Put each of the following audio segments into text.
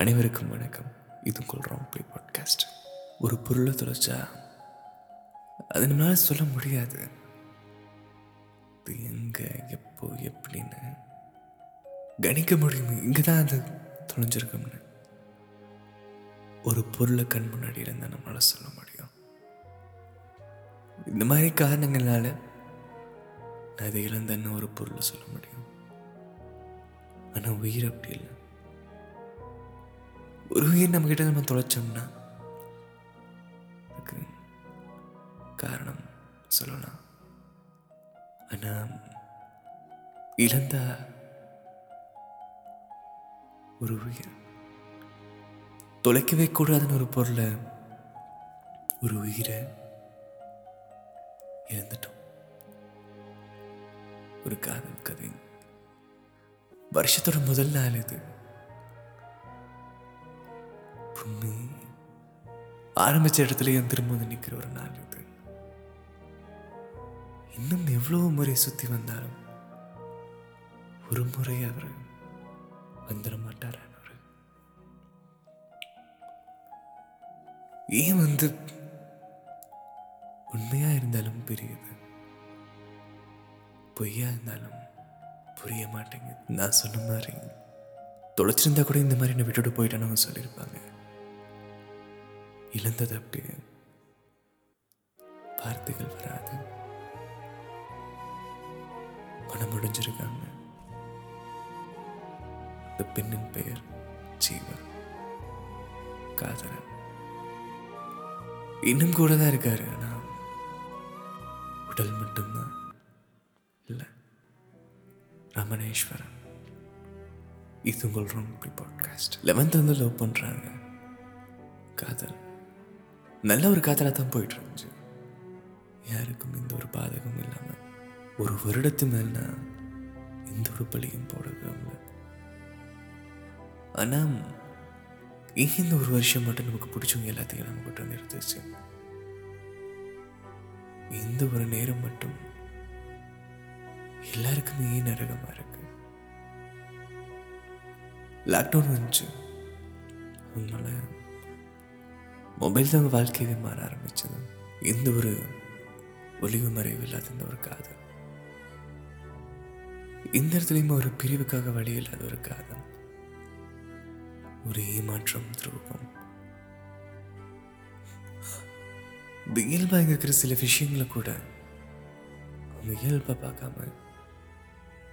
அனைவருக்கும் வணக்கம். இது உங்கள் ராங் பிளே பாட்காஸ்ட் ஒரு பொருளை தொலைச்சா அது நம்மளால் சொல்ல முடியாது. இது எங்கே எப்போ எப்படின்னு கணிக்க முடியும் இங்கே தான் அது தொலைஞ்சிருக்கும்னு. ஒரு பொருளை கண் முன்னாடி இருந்தால் நம்மளால் சொல்ல முடியும். இந்த மாதிரி காரணங்களால் நான் இதை இழந்தேன்னு ஒரு பொருளை சொல்ல முடியும். ஆனால் உயிர் அப்படி இல்லை. ஒரு உயிர் நம்மக்கிட்ட நம்ம தொலைச்சோம்னா அதுக்கு காரணம் சொல்லலாம். ஆனால் இழந்த ஒரு உயிர். தொலைக்கவே கூடாதுன்னு ஒரு பொருளை ஒரு உயிரை இழந்துட்டோம். ஒரு காதல் கதை வருஷத்தோட முதல் நாள் இது. பூமி ஆரம்பிச்ச இடத்துல என் திரும்ப வந்து நிற்கிற ஒரு நாள் இது? இன்னும் எவ்வளவு முறை சுத்தி வந்தாலும் ஒரு முறை அவர் வந்துட மாட்டார் அவர். ஏன் வந்து உண்மையா இருந்தாலும் பெரியது. பொய்யா இருந்தாலும் புரிய மாட்டேங்குது. நான் சொன்ன மாதிரி தொலைச்சிருந்தா கூட இந்த மாதிரி என்னை விட்டுட்டு போயிட்டேன்னு சொல்லியிருப்பாங்க. இழந்தது அப்படியே வார்த்தைகள் வராது. மனம் முடிஞ்சிருக்காங்க. இந்த பெண்ணின் பெயர் ஜீவா காதலன். இன்னும் கூட தான் இருக்காரு ஆனால் உடல் மட்டும்தான் இல்லை. ரமணேஸ்வரன். இது உங்கள் ரொம்ப பாட்காஸ்ட் லெவன்த் வந்து லவ் பண்ணுறாங்க காதல் நல்ல ஒரு காதலாக தான் போயிட்டு இருந்துச்சு யாருக்கும் எந்த ஒரு பாதகமும் இல்லாமல் ஒரு வருடத்து மேல்னா எந்த ஒரு பழியும் போடவே ஆனால் ஏன் இந்த ஒரு வருஷம் மட்டும் நமக்கு பிடிச்சவங்க எல்லாத்தையும் நம்ம கிட்ட வந்து எடுத்துச்சு. இந்த ஒரு நேரம் மட்டும் எல்லாருக்குமே ஏன் நரகமாக இருக்கு? லாக்டவுன் வந்துச்சு. அதனால மொபைல் தான் வாழ்க்கையவே மாற ஆரம்பிச்சது. எந்த ஒரு ஒளிவு மறைவு இல்லாத இந்த ஒரு காதல். இந்த இடத்துலையும் ஒரு பிரிவுக்காக வழி இல்லாத ஒரு காதல். ஒரு ஏமாற்றம் துரோகம். இந்த இயல்பா இங்க இருக்கிற சில விஷயங்களை கூட அவங்க இயல்பா பார்க்காம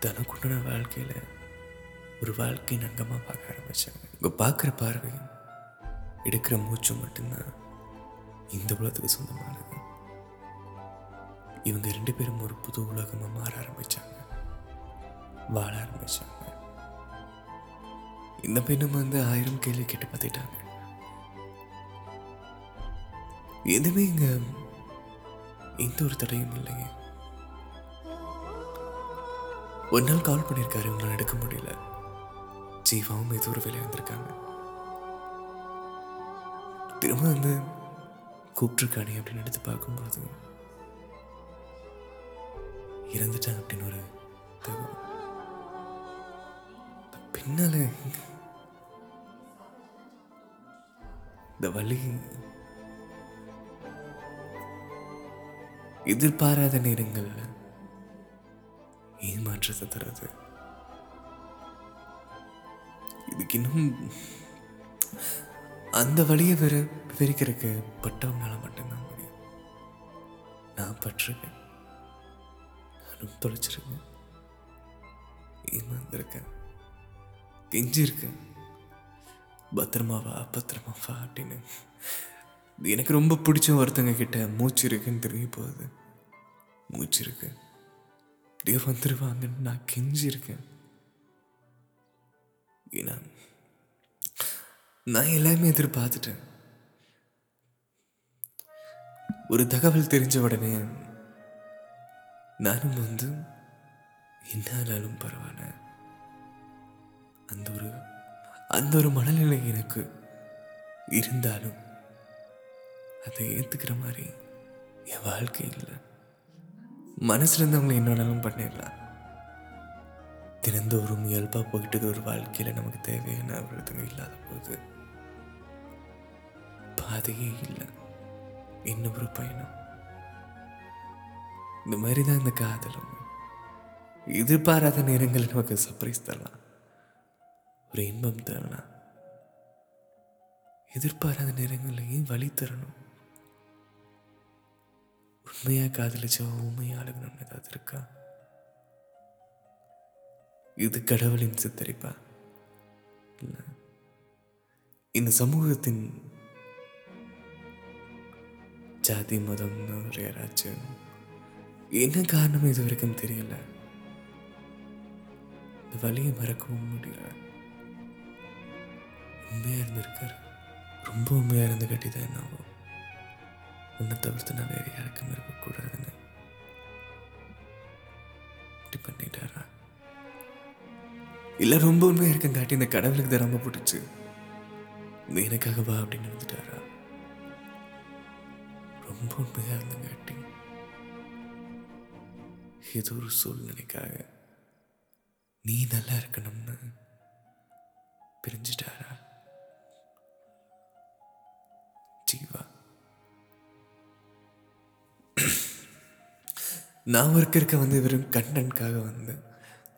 தனக்குண்டான வாழ்க்கையில ஒரு வாழ்க்கையின் அங்கமா பார்க்க ஆரம்பிச்சாங்க. இங்க பார்க்குற பார்வையும் எடுக்கிற மூச்சு மட்டும்தான் இந்த உலகத்துக்கு சொந்தமானது. இவங்க ரெண்டு பேரும் ஒரு புது உலகமா மாற ஆரம்பிச்சாங்க. வாழ ஆரம்பிச்சாங்க. இந்த பெண்ணும் வந்து ஆயிரம் கேள்வி கேட்டு பார்த்துட்டாங்க எதுவுமே இங்க எந்த ஒரு தடையும் இல்லைங்க ஒரு நாள் கால் பண்ணியிருக்காரு உங்களை எடுக்க முடியல. ஜீவாவும் ஏதோ ஒரு வேலை வந்திருக்காங்க திரும்ப அந்த கூப்பிட்ருக்கானே அப்படின்னு எடுத்து பார்க்கும்போது இறந்துட்டாங்க அப்படின்னு ஒரு தகவல். பின்னால இந்த வழி எதிர்பாராத நேரங்கள்ல ஏமாற்றத்தை தருது. இதுக்கு இன்னும் அந்த வழியை வெற விவரிக்கிறதுக்கு பட்டவங்களால் மட்டும்தான் முடியும். நான் பட்டிருக்கேன். நானும் தொலைச்சிருக்கேன். ஏமாந்துருக்கேன். கெஞ்சிருக்கேன். பத்திரமாவா வா அப்படின்னு. எனக்கு ரொம்ப பிடிச்ச ஒருத்தங்க கிட்ட மூச்சு இருக்குன்னு தெரிய போகுது. மூச்சு இருக்கு. அப்படியே வந்துடுவாங்கன்னு நான் கெஞ்சிருக்கேன். ஏன்னா நான் எல்லாமே எதிர்பார்த்துட்டேன். ஒரு தகவல் தெரிஞ்ச உடனே நானும் வந்து என்ன ஆனாலும் பரவாயில்ல. அந்த ஒரு அந்த ஒரு மனநிலை எனக்கு இருந்தாலும் அதை ஏற்றுக்கிற மாதிரி என் வாழ்க்கை இல்லை. மனசுல இருந்தவங்களை என்னோடலாம் பண்ணிடலாம். தினந்தோறும் இயல்பாக போயிட்டு ஒரு வாழ்க்கையில் நமக்கு தேவையான விருதுங்க இல்லாத போது பாதையே இல்லை. இன்னும் ஒரு பயணம். இந்த மாதிரி தான் இந்த காதலும். எதிர்பாராத நேரங்களில் நமக்கு சர்ப்ரைஸ் தரலாம். ஒரு இன்பம் தரலாம். எதிர்பாராத நேரங்களையும் வழி தரணும். உண்மையா காதலிச்சா உண்மையா அழகணும்னு ஏதாவது இருக்கா? இது கடவுளின் சித்தரிப்பா? இந்த சமூகத்தின் ஜாதி மதம்னு ஒரு யாராச்சும் என்ன காரணம் இது வரைக்கும் தெரியல. இந்த வழியை மறக்கவும் முடியல. உண்மையாக இருந்திருக்காரு. ரொம்ப உண்மையாக இருந்து கட்டிதான் என்னவோ. உன்னை தவிர்த்து நான் வேறு யாருக்கும் இருக்கக்கூடாதுன்னு. இப்படி பண்ணிட்டாரா? இல்லை ரொம்ப உண்மையா இருக்கேன் காட்டி இந்த கடவுளுக்கு தான் ரொம்ப பிடிச்சி. நீ அப்படின்னு இருந்துட்டாரா? ரொம்ப உண்மையா இருந்தங்காட்டி ஏதோ ஒரு சூழ்நிலைக்காக நீ நல்லா இருக்கணும்னு பிரிஞ்சிட்டாரா? ஜீவா. நான் ஒர்க் இருக்க வந்து வெறும் கண்டென்ட்காக வந்து.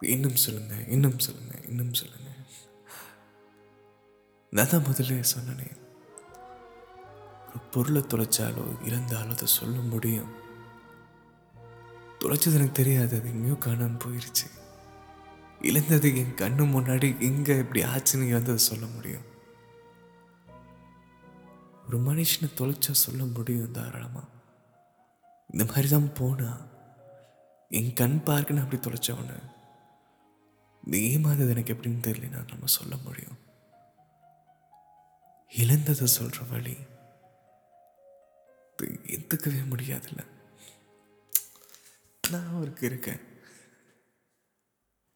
இன்னும் சொல்லுங்க இன்னும் சொல்லுங்க இன்னும் சொல்லுங்க. நான் தான் முதல்ல சொன்னனே. பொருளை தொலைச்சாலோ இறந்தாலோ அதை சொல்ல முடியும். தொலைச்சது எனக்கு தெரியாது அது எங்கேயோ காணாமல் போயிருச்சு. இழந்தது என் கண்ணு முன்னாடி எங்கே இப்படி ஆச்சுன்னு இறந்ததை சொல்ல முடியும். ஒரு மனுஷனை தொலைச்சா சொல்ல முடியும் தாராளமாக இந்த மாதிரி தான் போனா என் கண் பார்க்கணும் அப்படி தொலைச்சவனு இந்த ஏமாந்தது எனக்கு எப்படின்னு தெரியல நான் நம்ம சொல்ல முடியும். இழந்ததை சொல்கிற வழி இது ஏத்துக்கவே முடியாதுல்ல. நான் அவருக்கு இருக்கேன்.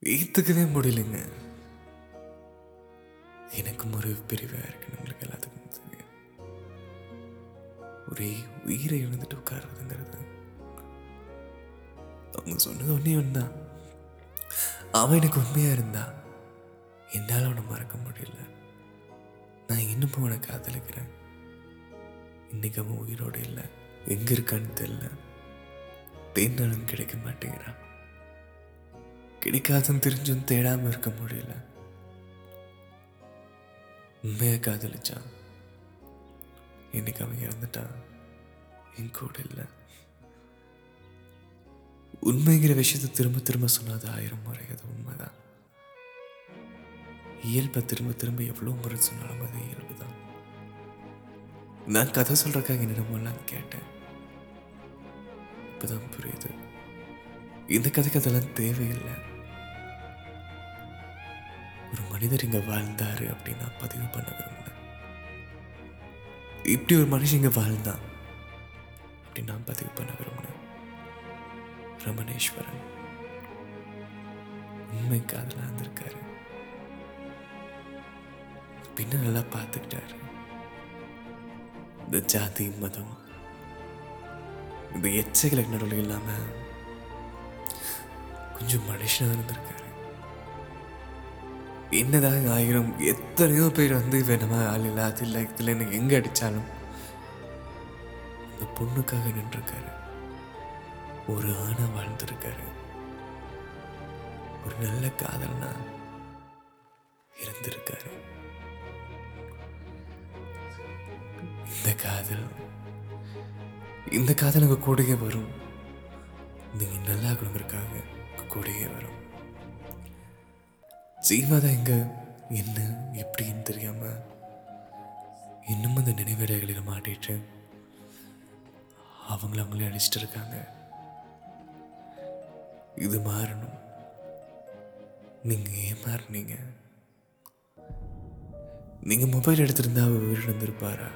ஏத்துக்கவே முடியலைங்க. எனக்கும் ஒரு பிரிவாக இருக்கு உங்களுக்கு எல்லாத்துக்கும் தெரியும். ஒரே உயிரை இழந்துட்டு உட்கார்றதுங்கிறது. அவங்க சொன்னது ஒன்றே ஒன்றா அவன் எனக்கு உண்மையா இருந்தா என்னால் அவனை மறக்க முடியல. நான் இன்னும் அவனை காதலிக்கிறேன். இன்னைக்கு அவன் உயிரோடு இல்லை. எங்க இருக்கான்னு தெரியல. தேடினாலும் கிடைக்க மாட்டேங்கிறான். கிடைக்காதுன்னு தெரிஞ்சும் தேடாம இருக்க முடியல. உண்மையாக காதலிச்சான். இன்னைக்கு அவன் இறந்துட்டான். என் கூட இல்லை. உண்மைங்கிற விஷயத்தை திரும்ப திரும்ப சொன்னாது ஆயிரம் முறை. அது உண்மைதான். இயல்பை திரும்ப திரும்ப எவ்வளோ முறை சொன்னாலும் அது இயல்பு தான். நான் கதை சொல்றதுக்காக என்னிடமெல்லாம் கேட்டேன். இப்பதான் புரியுது. இந்த கதைக்கு அதெல்லாம் தேவையில்லை. ஒரு மனிதர் இங்க வாழ்ந்தாரு அப்படின்னு நான் பதிவு பண்ண விரும்பினேன் இப்படி ஒரு மனுஷன் இங்க வாழ்ந்தான் அப்படின்னு நான் பதிவு பண்ண விரும்பினேன் ரமணேஸ்வரன். உண்மை காதலா இருந்திருக்காரு. பின்ன நல்லா பார்த்துக்கிட்டாரு. இந்த ஜாதி மதம் இந்த எச்சைகளுக்கு நடுவில் இல்லாம கொஞ்சம் மனுஷனாக இருந்திருக்காரு. என்னதான் ஆயிரம் எத்தனையோ பேர் வந்து வேணுமா ஆள் இல்லை அது இல்லை இதில் எனக்கு எங்கே அடித்தாலும் அந்த பொண்ணுக்காக நின்றுருக்காரு. ஒரு ஆணா வாழ்ந்திருக்காரு. ஒரு நல்ல காதலனா இருந்திருக்காரு இந்த காதல் இந்த காதல் உங்கள் கூடயே வரும். நீங்கள் நல்லா இருக்கணுங்கிறதுக்காக உங்க கூடயே வரும். ஜீவாதா எங்கே என்ன எப்படின்னு தெரியாமல் இன்னும் அந்த நினைவேடைகளில் மாட்டிட்டு அவங்கள அவங்களே அடிச்சிட்டு இருக்காங்க. இது மாறணும். நீங்கள் ஏன் மாறினீங்க? நீங்கள் மொபைல் எடுத்திருந்தா அவர் உயிரிழந்திருப்பாரா?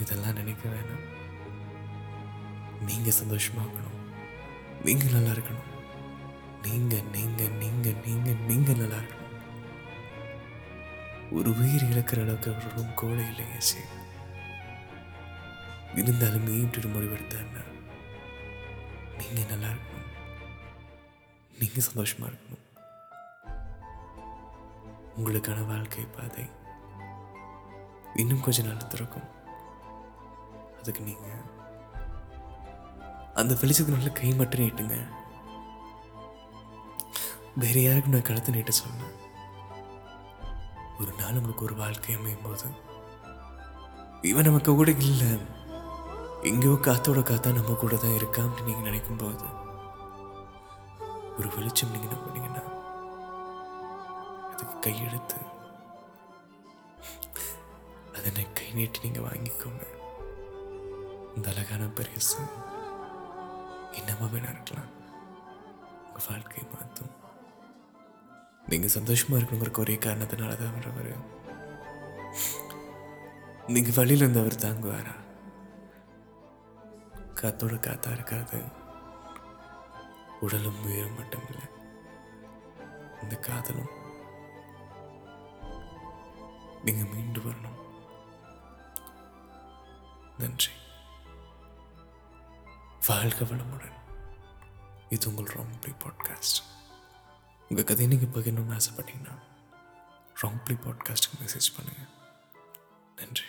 இதெல்லாம் நினைக்க வேணாம். நீங்க சந்தோஷமா இருக்கணும் நீங்க நல்லா இருக்கணும். நீங்க நீங்க நீங்க நீங்க நீங்க நல்லா இருக்கணும். ஒரு உயிர் இழக்கிற அளவுக்கு அவர்களும் கோலை இல்லைங்க சரி இருந்தாலும் மீட்டு முடிவெடுத்தாருன்னா நீங்க நல்லா இருக்கணும். நீங்க சந்தோஷமா இருக்கணும். உங்களுக்கான வாழ்க்கை பாதை இன்னும் கொஞ்ச நாள் திறக்கும். அதுக்கு நீங்கள் அந்த வெளிச்சத்தினால கை மட்டும் நீட்டுங்க. வேற யாருக்கும் நான் கழுத்து நீட்ட சொன்னேன் ஒரு நாள் உங்களுக்கு ஒரு வாழ்க்கை அமையும் போது இவன் நமக்கு கூட இல்லை. எங்கேயோ காத்தோட காத்தா நம்ம கூட தான் இருக்கா அப்படின்னு நீங்கள் நினைக்கும் போது ஒரு வெளிச்சம் நீங்கள் என்ன பண்ணீங்கன்னா அதுக்கு கையெடுத்து அதனை கை நீட்டி நீங்கள் வாங்கிக்கோங்க. இந்த அழகான பரிசு என்னமா வேணா இருக்கலாம் உங்கள் வாழ்க்கையை மாற்றும். நீங்கள் சந்தோஷமாக இருக்கணுங்கிற ஒரே காரணத்தினால தான் வரவர் நீங்கள் வழியில் இருந்தவர் தாங்குவாரா? காத்தோட காத்தா இருக்காது. உடலும் உயிரும் மட்டும் இல்லை இந்த காதலும் நீங்கள் மீண்டு வரணும். நன்றி. வாழ்க வளமுடன். இது உங்கள் ராங்ப்ளி பாட்காஸ்ட் உங்கள் கதையை நீங்கள் பகிரணும்னு ஆசைப்பட்டீங்கன்னா ராங்ப்ளி பாட்காஸ்ட்டுக்கு மெசேஜ் பண்ணுங்கள் நன்றி.